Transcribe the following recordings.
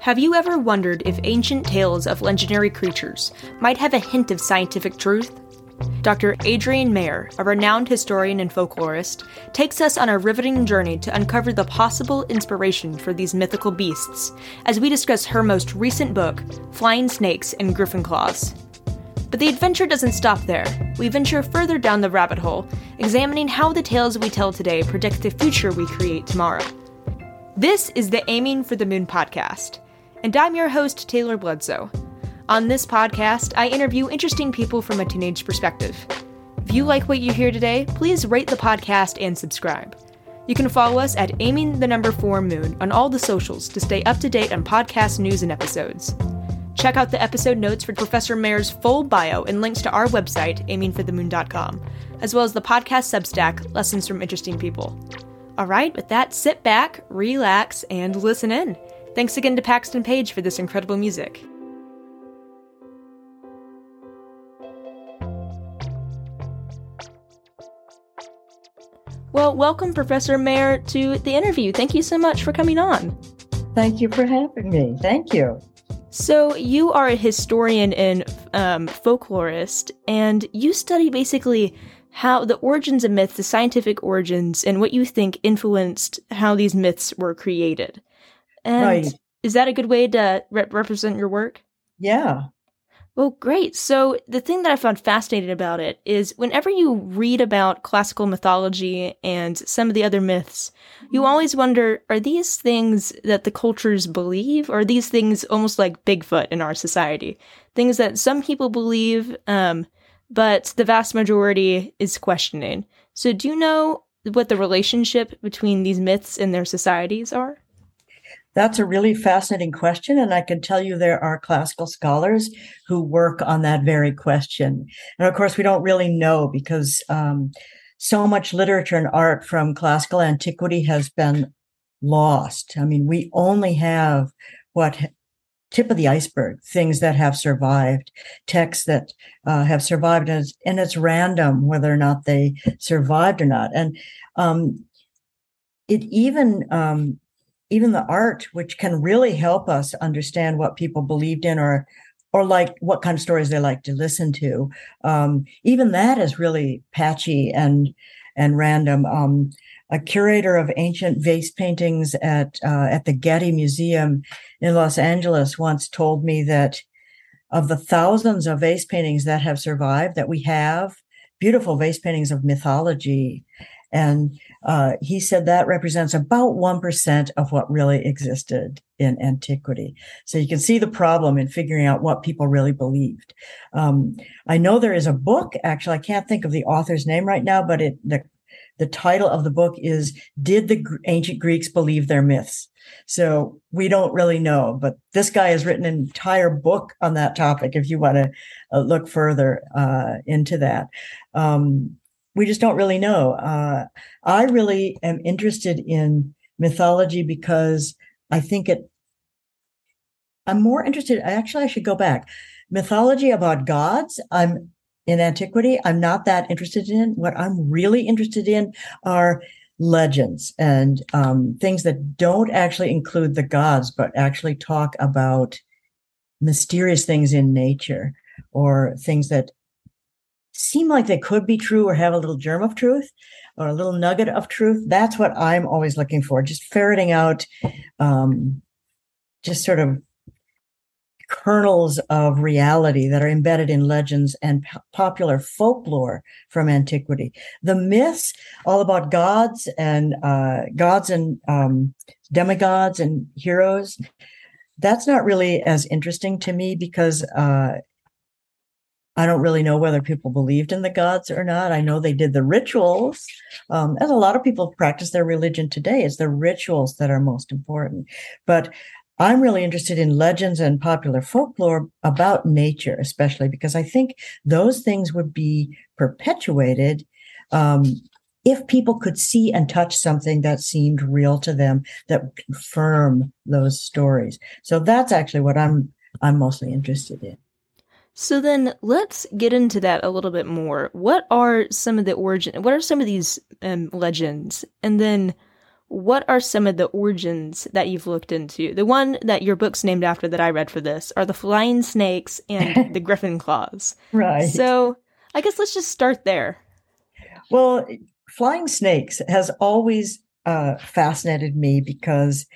Have you ever wondered if ancient tales of legendary creatures might have a hint of scientific truth? Dr. Adrienne Mayor, a renowned historian and folklorist, takes us on a riveting journey to uncover the possible inspiration for these mythical beasts as we discuss her most recent book, Flying Snakes and Griffin Claws. But the adventure doesn't stop there. We venture further down the rabbit hole, examining how the tales we tell today predict the future we create tomorrow. This is the Aiming for the Moon podcast, and I'm your host, Taylor Bledsoe. On this podcast, I interview interesting people from a teenage perspective. If you like what you hear today, please rate the podcast and subscribe. You can follow us at Aiming the Number 4 Moon on all the socials to stay up to date on podcast news and episodes. Check out the episode notes for Professor Mayor's full bio and links to our website, aimingforthemoon.com, as well as the podcast Substack, Lessons from Interesting People. All right, with that, sit back, relax, and listen in. Thanks again to Paxton Page for this incredible music. Well, welcome, Professor Mayor, to the interview. Thank you so much for coming on. Thank you for having me. Thank you. So, you are a historian and um, folklorist, and you study basically how the origins of myths, the scientific origins, and what you think influenced how these myths were created. And right. is that a good way to re- represent your work? Yeah. Well, great. So, the thing that I found fascinating about it is whenever you read about classical mythology and some of the other myths, you always wonder are these things that the cultures believe, or are these things almost like Bigfoot in our society? Things that some people believe, um, but the vast majority is questioning. So, do you know what the relationship between these myths and their societies are? That's a really fascinating question. And I can tell you there are classical scholars who work on that very question. And of course, we don't really know because um, so much literature and art from classical antiquity has been lost. I mean, we only have what tip of the iceberg things that have survived texts that uh, have survived and it's, and it's, random whether or not they survived or not. And um, it even um, even the art which can really help us understand what people believed in or or like what kind of stories they like to listen to um, even that is really patchy and and random. Um, a curator of ancient vase paintings at uh, at the Getty Museum in Los Angeles once told me that of the thousands of vase paintings that have survived, that we have beautiful vase paintings of mythology, and uh, he said that represents about one percent of what really existed in antiquity. So you can see the problem in figuring out what people really believed. Um, I know there is a book. Actually, I can't think of the author's name right now, but it the the title of the book is Did the Ancient Greeks Believe Their Myths? So we don't really know, but this guy has written an entire book on that topic if you want to uh, look further uh, into that. Um, we just don't really know. Uh, I really am interested in mythology because I think it, I'm more interested, actually, I should go back. Mythology about gods, I'm in antiquity I'm not that interested in. What I'm really interested in are legends and um, things that don't actually include the gods, but actually talk about mysterious things in nature or things that seem like they could be true or have a little germ of truth or a little nugget of truth. That's what I'm always looking for, just ferreting out um, just sort of kernels of reality that are embedded in legends and p- popular folklore from antiquity. The myths, all about gods and uh, gods and um, demigods and heroes, that's not really as interesting to me because uh, I don't really know whether people believed in the gods or not. I know they did the rituals, um, as a lot of people practice their religion today. It's the rituals that are most important. But I'm really interested in legends and popular folklore about nature, especially because I think those things would be perpetuated um, if people could see and touch something that seemed real to them that confirm those stories. So that's actually what I'm I'm mostly interested in. So then let's get into that a little bit more. What are some of the origin? What are some of these um, legends? And then what are some of the origins that you've looked into? The one that your book's named after that I read for this are the flying snakes and the griffin claws. Right. So I guess let's just start there. Well, flying snakes has always uh, fascinated me because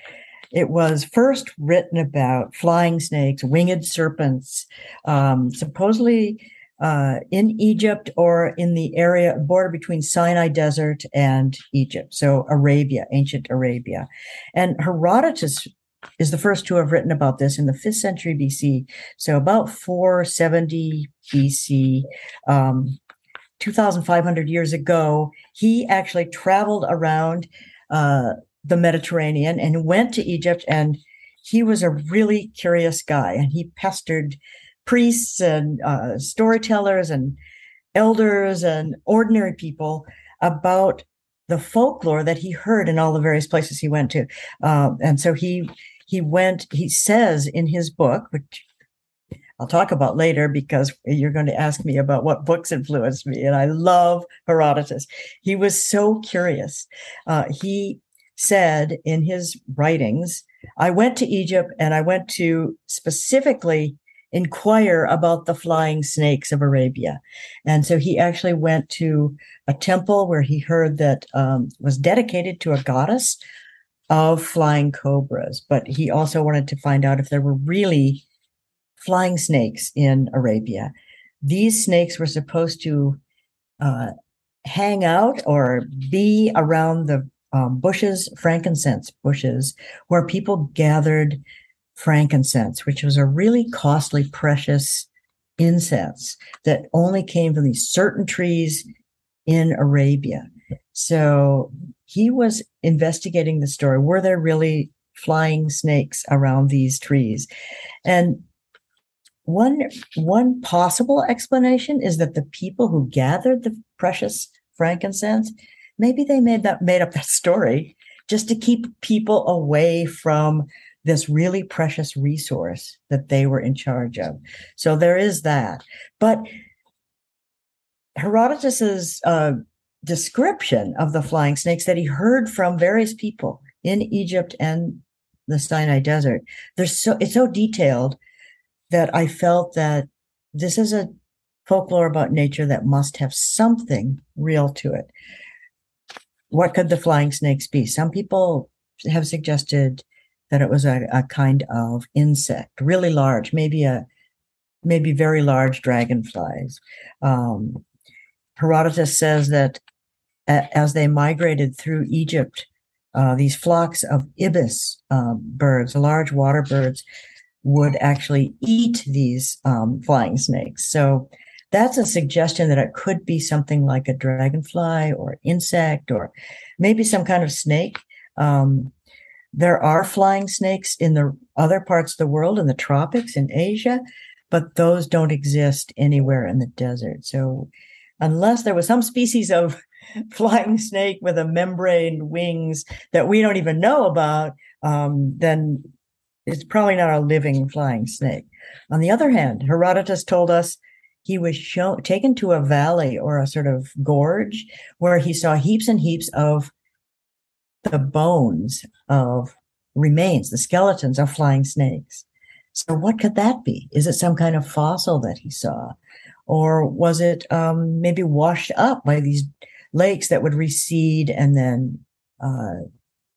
it was first written about flying snakes, winged serpents, um, supposedly uh, in Egypt or in the area border between Sinai Desert and Egypt, so Arabia, ancient Arabia. And Herodotus is the first to have written about this in the fifth century BC, so about 470 BC. Um, 2,500 years ago, he actually traveled around uh, the Mediterranean and went to Egypt. And he was a really curious guy, and he pestered priests and uh, storytellers and elders and ordinary people about the folklore that he heard in all the various places he went to. Uh, and so he he went. He says in his book, which I'll talk about later because you're going to ask me about what books influenced me, and I love Herodotus. He was so curious. Uh, he said in his writings, I went to Egypt and I went to specifically inquire about the flying snakes of Arabia. And so he actually went to a temple where he heard that um, was dedicated to a goddess of flying cobras. But he also wanted to find out if there were really flying snakes in Arabia. These snakes were supposed to uh, hang out or be around the um, bushes, frankincense bushes, where people gathered frankincense, which was a really costly, precious incense that only came from these certain trees in Arabia. So he was investigating the story. Were there really flying snakes around these trees? And one one possible explanation is that the people who gathered the precious frankincense maybe they made that made up that story just to keep people away from this really precious resource that they were in charge of. So there is that. But Herodotus's uh, description of the flying snakes that he heard from various people in Egypt and the Sinai Desert, there's so it's so detailed that I felt that this is a folklore about nature that must have something real to it. What could the flying snakes be? Some people have suggested that it was a, a kind of insect, really large, maybe a maybe very large dragonflies. Um, Herodotus says that a, as they migrated through Egypt, uh, these flocks of ibis uh, birds, large water birds, would actually eat these um, flying snakes. So that's a suggestion that it could be something like a dragonfly or insect or maybe some kind of snake. Um, there are flying snakes in the other parts of the world, in the tropics, in Asia, but those don't exist anywhere in the desert. So, unless there was some species of flying snake with a membrane wings that we don't even know about, um, then it's probably not a living flying snake. On the other hand, Herodotus told us he was shown taken to a valley or a sort of gorge where he saw heaps and heaps of the bones of remains, the skeletons of flying snakes. So, what could that be? Is it some kind of fossil that he saw? Or was it um, maybe washed up by these lakes that would recede and then uh,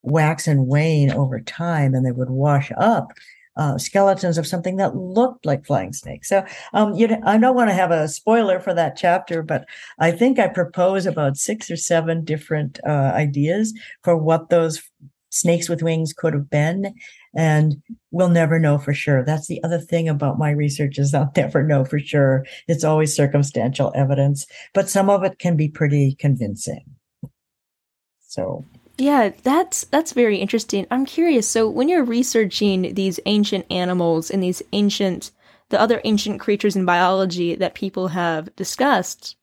wax and wane over time and they would wash up uh, skeletons of something that looked like flying snakes. So um, you know, I don't want to have a spoiler for that chapter, but I think I propose about six or seven different uh, ideas for what those snakes with wings could have been. And we'll never know for sure. That's the other thing about my research is I'll never know for sure. It's always circumstantial evidence, but some of it can be pretty convincing. So yeah, that's that's very interesting. I'm curious. So, when you're researching these ancient animals and these ancient the other ancient creatures in biology that people have discussed,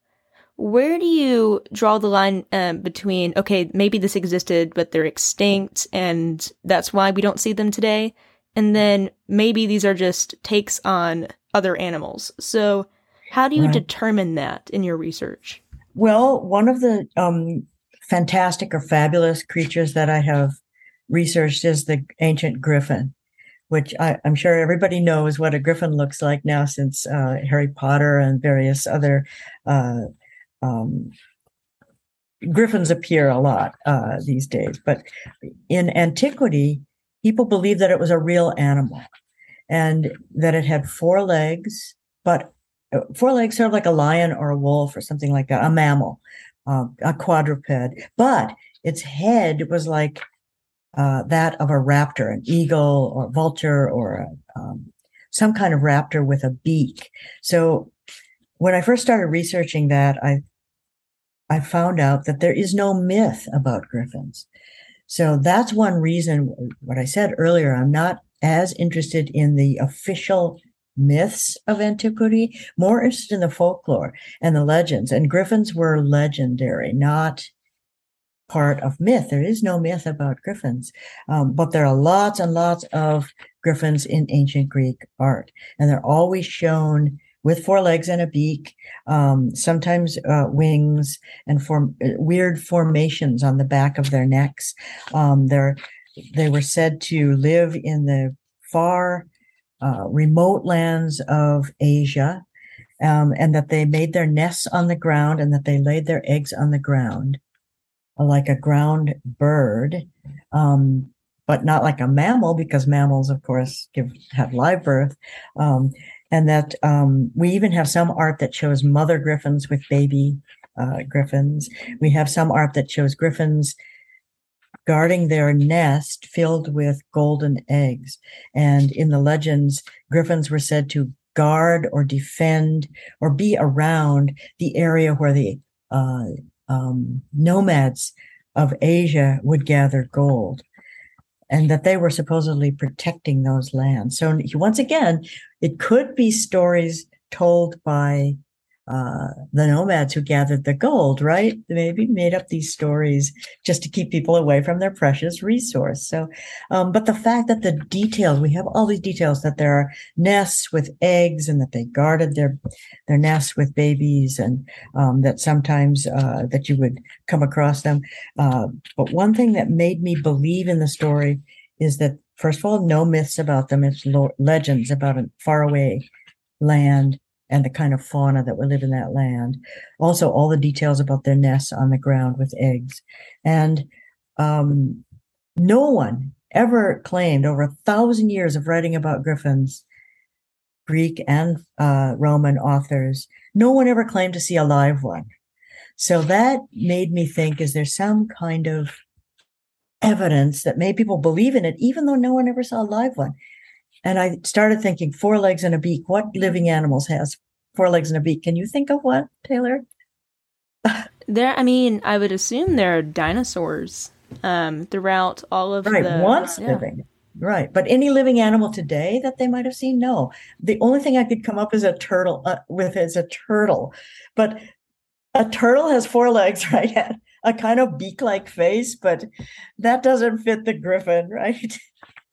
where do you draw the line um, between okay, maybe this existed but they're extinct and that's why we don't see them today, and then maybe these are just takes on other animals. So, how do you right. determine that in your research? Well, one of the um, fantastic or fabulous creatures that I have researched is the ancient griffin, which I, am sure everybody knows what a griffin looks like now since uh, Harry Potter and various other uh, um, griffins appear a lot uh, these days. But in antiquity, people believed that it was a real animal and that it had four legs, but uh, four legs, sort of like a lion or a wolf or something like that, a mammal, uh, a quadruped, but its head was like uh, that of a raptor, an eagle or vulture or a, um, some kind of raptor with a beak. So when I first started researching that, I I found out that there is no myth about griffins. So that's one reason what I said earlier, I'm not as interested in the official myths of antiquity, more interested in the folklore and the legends. And griffins were legendary, not part of myth. There is no myth about griffins, um, but there are lots and lots of griffins in ancient Greek art, and they're always shown with four legs and a beak, um, sometimes uh, wings and form uh, weird formations on the back of their necks. Um, they're they were said to live in the far uh, remote lands of Asia, um, and that they made their nests on the ground and that they laid their eggs on the ground, like a ground bird. Um, but not like a mammal because mammals, of course, give have live birth. Um, and that um, we even have some art that shows mother griffins with baby uh, griffins. We have some art that shows griffins guarding their nest filled with golden eggs. And in the legends, griffins were said to guard or defend or be around the area where the uh, um, nomads of Asia would gather gold and that they were supposedly protecting those lands. So once again, it could be stories told by uh, the nomads who gathered the gold, right? They maybe made up these stories just to keep people away from their precious resource. So, um, but the fact that the details, we have all these details that there are nests with eggs and that they guarded their, their nests with babies and, um, that sometimes, uh, that you would come across them. Uh, but one thing that made me believe in the story is that first of all, no myths about them. It's lo- legends about a faraway land and the kind of fauna that would live in that land. Also, all the details about their nests on the ground with eggs. And um, no one ever claimed over a thousand years of writing about griffins, Greek and uh, Roman authors, no one ever claimed to see a live one. So that made me think is there some kind of evidence that made people believe in it, even though no one ever saw a live one? And I started thinking four legs and a beak. What living animals has four legs and a beak? Can you think of what, Taylor? there, I mean, I would assume there are dinosaurs um, throughout all of right, the once yeah. living. Right. But any living animal today that they might have seen? No. The only thing I could come up is a turtle uh, with is a turtle. But a turtle has four legs, right? A kind of beak-like face, but that doesn't fit the griffin, right?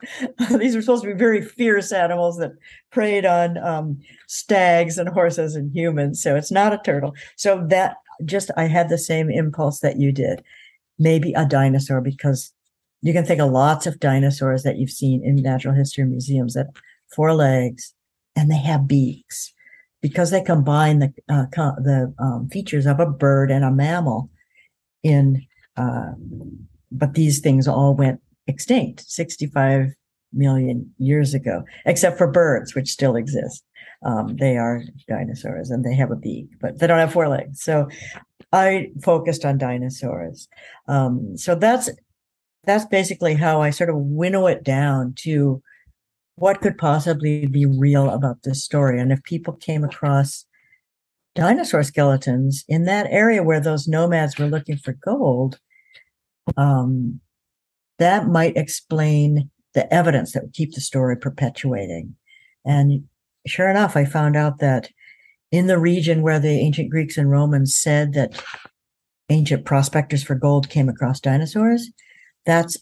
These are supposed to be very fierce animals that preyed on um, stags and horses and humans. So it's not a turtle. So that just, I had the same impulse that you did. Maybe a dinosaur, because you can think of lots of dinosaurs that you've seen in natural history museums that four legs and they have beaks because they combine the uh, co- the um, features of a bird and a mammal in uh, but these things all went extinct 65 million years ago, except for birds, which still exist. Um, they are dinosaurs and they have a beak, but they don't have four legs. So I focused on dinosaurs. Um, so that's that's basically how I sort of winnow it down to what could possibly be real about this story. And if people came across dinosaur skeletons in that area where those nomads were looking for gold, um, that might explain the evidence that would keep the story perpetuating. And sure enough, I found out that in the region where the ancient Greeks and Romans said that ancient prospectors for gold came across dinosaurs, that's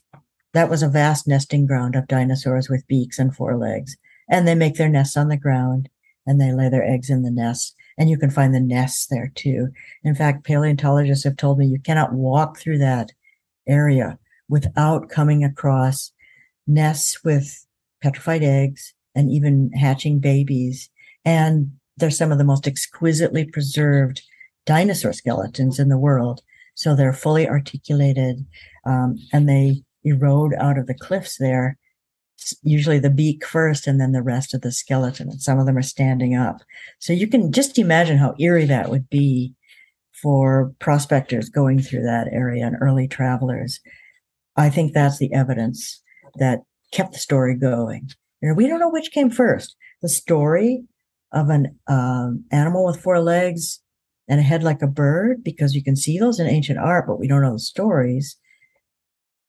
that was a vast nesting ground of dinosaurs with beaks and four legs. And they make their nests on the ground and they lay their eggs in the nests. and you can find the nests there too. In fact, paleontologists have told me you cannot walk through that area without coming across nests with petrified eggs and even hatching babies. And they're some of the most exquisitely preserved dinosaur skeletons in the world. So they're fully articulated um, and they erode out of the cliffs there usually the beak first and then the rest of the skeleton. And some of them are standing up. So you can just imagine how eerie that would be for prospectors going through that area and early travelers. I think that's the evidence that kept the story going. You know, we don't know which came first the story of an um, animal with four legs and a head like a bird, because you can see those in ancient art, but we don't know the stories.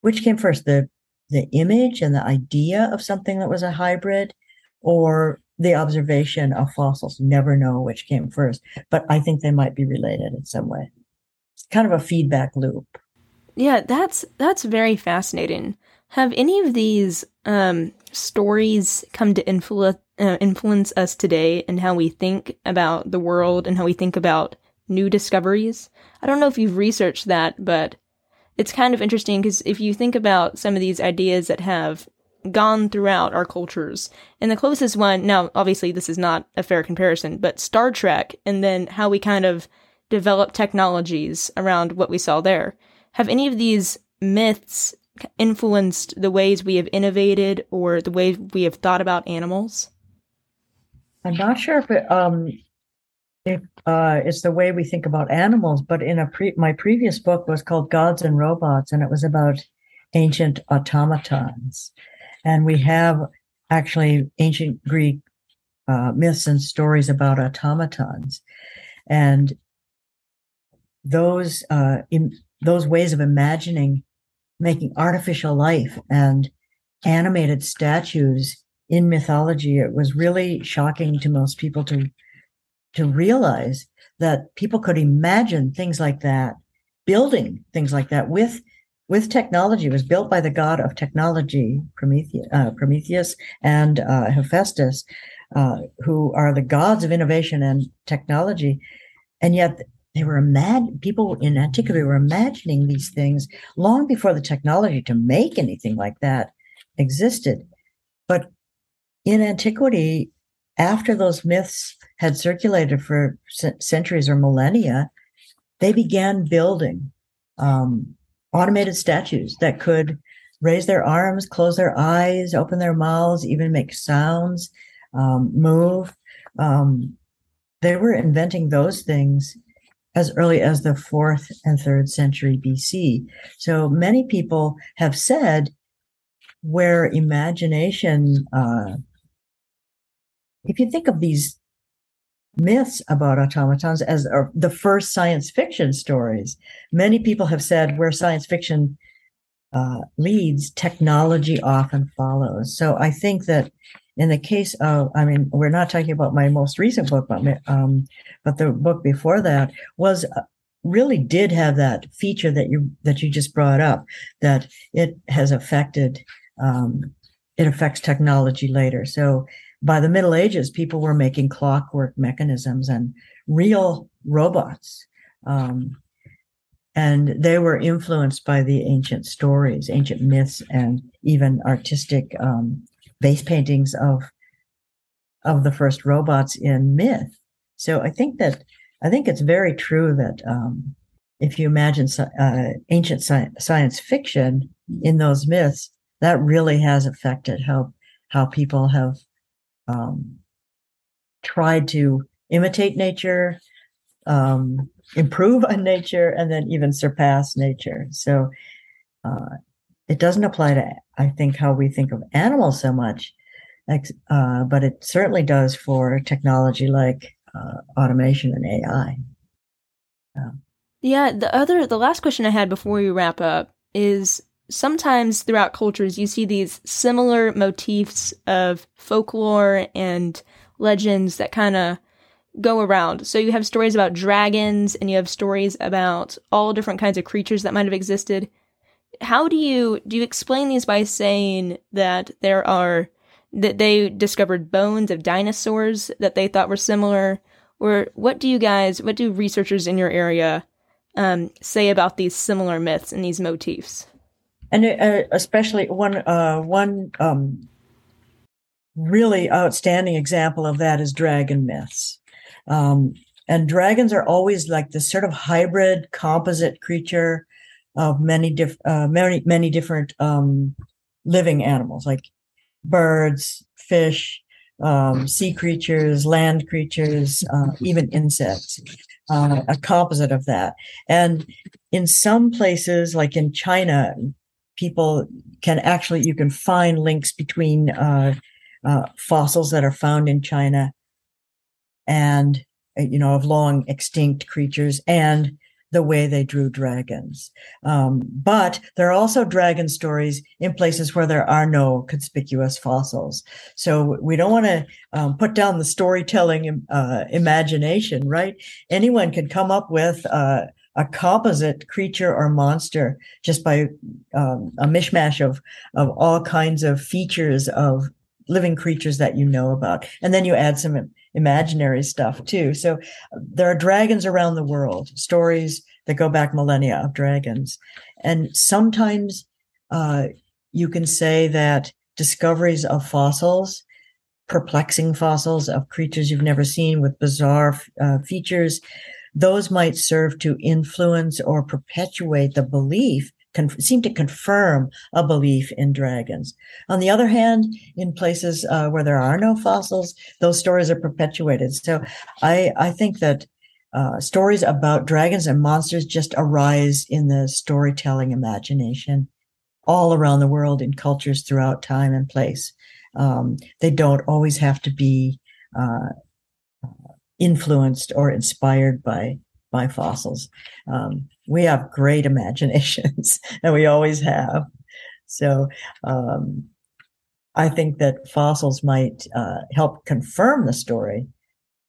Which came first, the the image and the idea of something that was a hybrid or the observation of fossils. Never know which came first, but I think they might be related in some way. It's kind of a feedback loop. Yeah, that's that's very fascinating. Have any of these um, stories come to influ- uh, influence us today and how we think about the world and how we think about new discoveries? I don't know if you've researched that, but it's kind of interesting because if you think about some of these ideas that have gone throughout our cultures, and the closest one, now obviously this is not a fair comparison, but Star Trek, and then how we kind of develop technologies around what we saw there. Have any of these myths influenced the ways we have innovated or the way we have thought about animals? I'm not sure if it, um, if uh, it's the way we think about animals. But in a pre- my previous book was called Gods and Robots, and it was about ancient automatons. And we have actually ancient Greek uh, myths and stories about automatons, and those uh, in, those ways of imagining making artificial life and animated statues in mythology. It was really shocking to most people to to realize that people could imagine things like that, building things like that with with technology. It was built by the god of technology, Prometheus, uh, Prometheus and uh, Hephaestus, uh, who are the gods of innovation and technology, and yet they were imag- people in antiquity were imagining these things long before the technology to make anything like that existed. But in antiquity, after those myths had circulated for centuries or millennia, they began building um, automated statues that could raise their arms, close their eyes, open their mouths, even make sounds, um, move. Um, they were inventing those things as early as the fourth and third century BC. So many people have said where imagination, uh, if you think of these myths about automatons as the first science fiction stories. Many people have said where science fiction uh, leads, technology often follows. So I think that in the case of, I mean, we're not talking about my most recent book, but um, but the book before that was uh, really did have that feature that you that you just brought up that it has affected um, it affects technology later. So by the Middle Ages, people were making clockwork mechanisms and real robots. Um, and they were influenced by the ancient stories, ancient myths, and even artistic um, base paintings of of the first robots in myth. So I think that I think it's very true that um, if you imagine uh, ancient sci- science fiction in those myths, that really has affected how how people have um, tried to imitate nature, um, improve on nature, and then even surpass nature. So uh, it doesn't apply to, I think, how we think of animals so much, uh, but it certainly does for technology like Uh, automation and AI. Um, yeah, the other, the last question I had before we wrap up is sometimes throughout cultures you see these similar motifs of folklore and legends that kind of go around. So you have stories about dragons and you have stories about all different kinds of creatures that might have existed. How do you do you explain these by saying that there are that they discovered bones of dinosaurs that they thought were similar Or what do you guys, what do researchers in your area um, say about these similar myths and these motifs? And uh, especially one uh, one um, really outstanding example of that is dragon myths. Um, and dragons are always like this sort of hybrid composite creature of many diff- uh, many many different um, living animals like birds, fish, um, sea creatures, land creatures, uh, even insects. Uh, a composite of that. And in some places, like in China, people can actually you can find links between uh, uh, fossils that are found in China and you know of long extinct creatures and the way they drew dragons. Um, but there are also dragon stories in places where there are no conspicuous fossils. So we don't want to um, put down the storytelling uh, imagination, right? Anyone can come up with uh, a composite creature or monster just by um, a mishmash of of all kinds of features of living creatures that you know about, and then you add some imaginary stuff too. So there are dragons around the world, stories that go back millennia of dragons. And sometimes uh, you can say that discoveries of fossils, perplexing fossils of creatures you've never seen with bizarre uh, features, those might serve to influence or perpetuate the belief seem to confirm a belief in dragons. On the other hand, in places uh, where there are no fossils, those stories are perpetuated. So I, I think that uh, stories about dragons and monsters just arise in the storytelling imagination all around the world in cultures throughout time and place. Um, they don't always have to be uh, influenced or inspired by by fossils. Um, we have great imaginations, and we always have. So um, I think that fossils might uh, help confirm the story,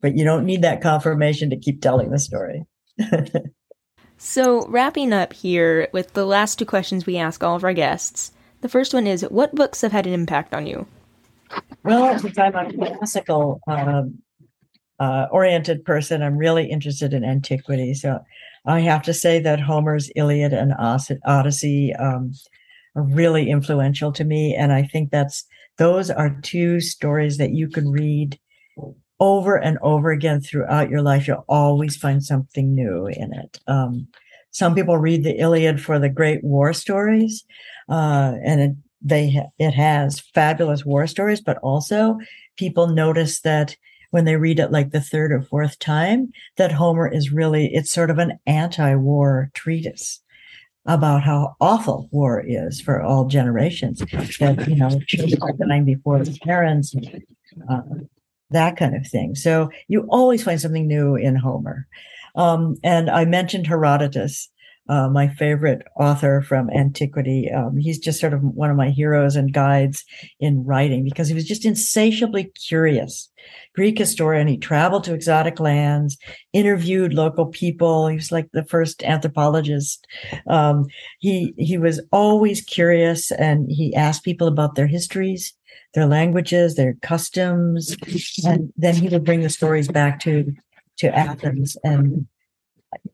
but you don't need that confirmation to keep telling the story. so, wrapping up here with the last two questions we ask all of our guests. The first one is What books have had an impact on you? Well, since I'm a classical um, uh, oriented person, I'm really interested in antiquity. So I have to say that Homer's Iliad and Odyssey um, are really influential to me. And I think that's those are two stories that you can read over and over again throughout your life. You'll always find something new in it. Um, some people read the Iliad for the great war stories, uh, and it, they it has fabulous war stories, but also people notice that when they read it like the third or fourth time that Homer is really, it's sort of an anti war treatise about how awful war is for all generations. That, you know, children dying before the parents, uh, that kind of thing. So you always find something new in Homer. Um, and I mentioned Herodotus uh, my favorite author from antiquity. Um, he's just sort of one of my heroes and guides in writing because he was just insatiably curious. Greek historian, he traveled to exotic lands, interviewed local people. He was like the first anthropologist. Um, he he was always curious, and he asked people about their histories, their languages, their customs, and then he would bring the stories back to to Athens and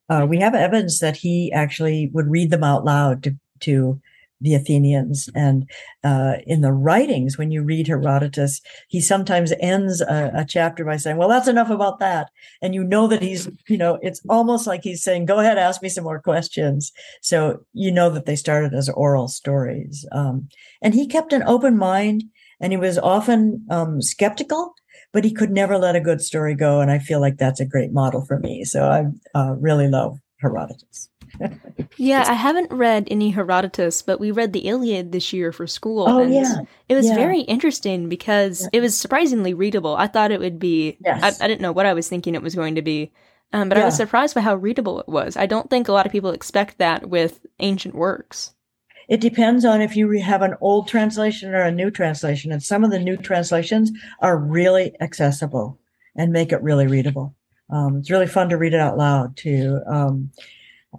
uh, we have evidence that he actually would read them out loud to, to the Athenians. And uh, in the writings, when you read Herodotus, he sometimes ends a, a, chapter by saying, Well, that's enough about that. And you know that he's, you know, it's almost like he's saying, Go ahead, ask me some more questions. So you know that they started as oral stories. Um, and he kept an open mind and he was often um, skeptical but he could never let a good story go. And I feel like that's a great model for me. So I uh, really love Herodotus. yeah, I haven't read any Herodotus, but we read the Iliad this year for school. Oh, and yeah. It was yeah. very interesting because yeah. it was surprisingly readable. I thought it would be, yes. I, I, didn't know what I was thinking it was going to be, um, but yeah. I was surprised by how readable it was. I don't think a lot of people expect that with ancient works. It depends on if you have an old translation or a new translation. And some of the new translations are really accessible and make it really readable. Um, it's really fun to read it out loud too. Um,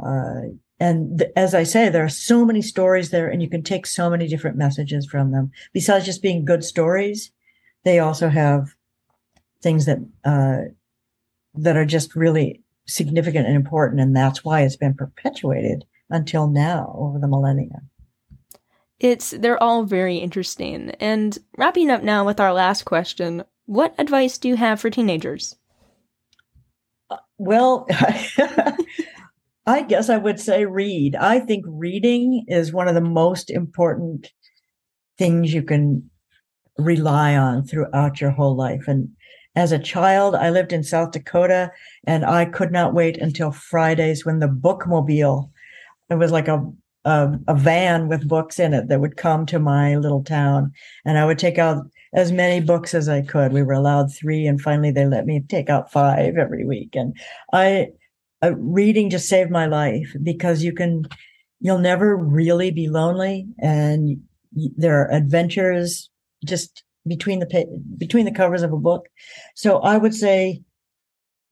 uh, and th- as I say, there are so many stories there, and you can take so many different messages from them. Besides just being good stories, they also have things that uh, that are just really significant and important. And that's why it's been perpetuated until now over the millennia. It's they're all very interesting. And wrapping up now with our last question, what advice do you have for teenagers? Uh, well, I guess I would say read. I think reading is one of the most important things you can rely on throughout your whole life. And as a child, I lived in South Dakota and I could not wait until Fridays when the bookmobile, it was like a, a, a van with books in it that would come to my little town. And I would take out as many books as I could. We were allowed three, and finally they let me take out five every week. And I, uh, reading just saved my life because you can, you'll never really be lonely, and there are adventures just between the between the covers of a book. So I would say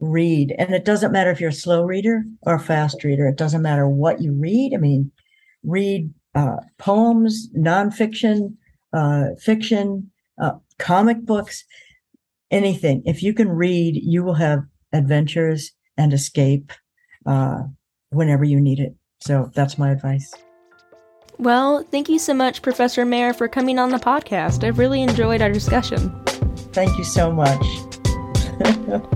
read, and it doesn't matter if you're a slow reader or a fast reader. It doesn't matter what you read. I mean, read uh, poems, nonfiction, uh, fiction, uh, comic books, anything. If you can read, you will have adventures and escape uh, whenever you need it. So that's my advice. Well, thank you so much, Professor Mayor, for coming on the podcast. I've really enjoyed our discussion. Thank you so much.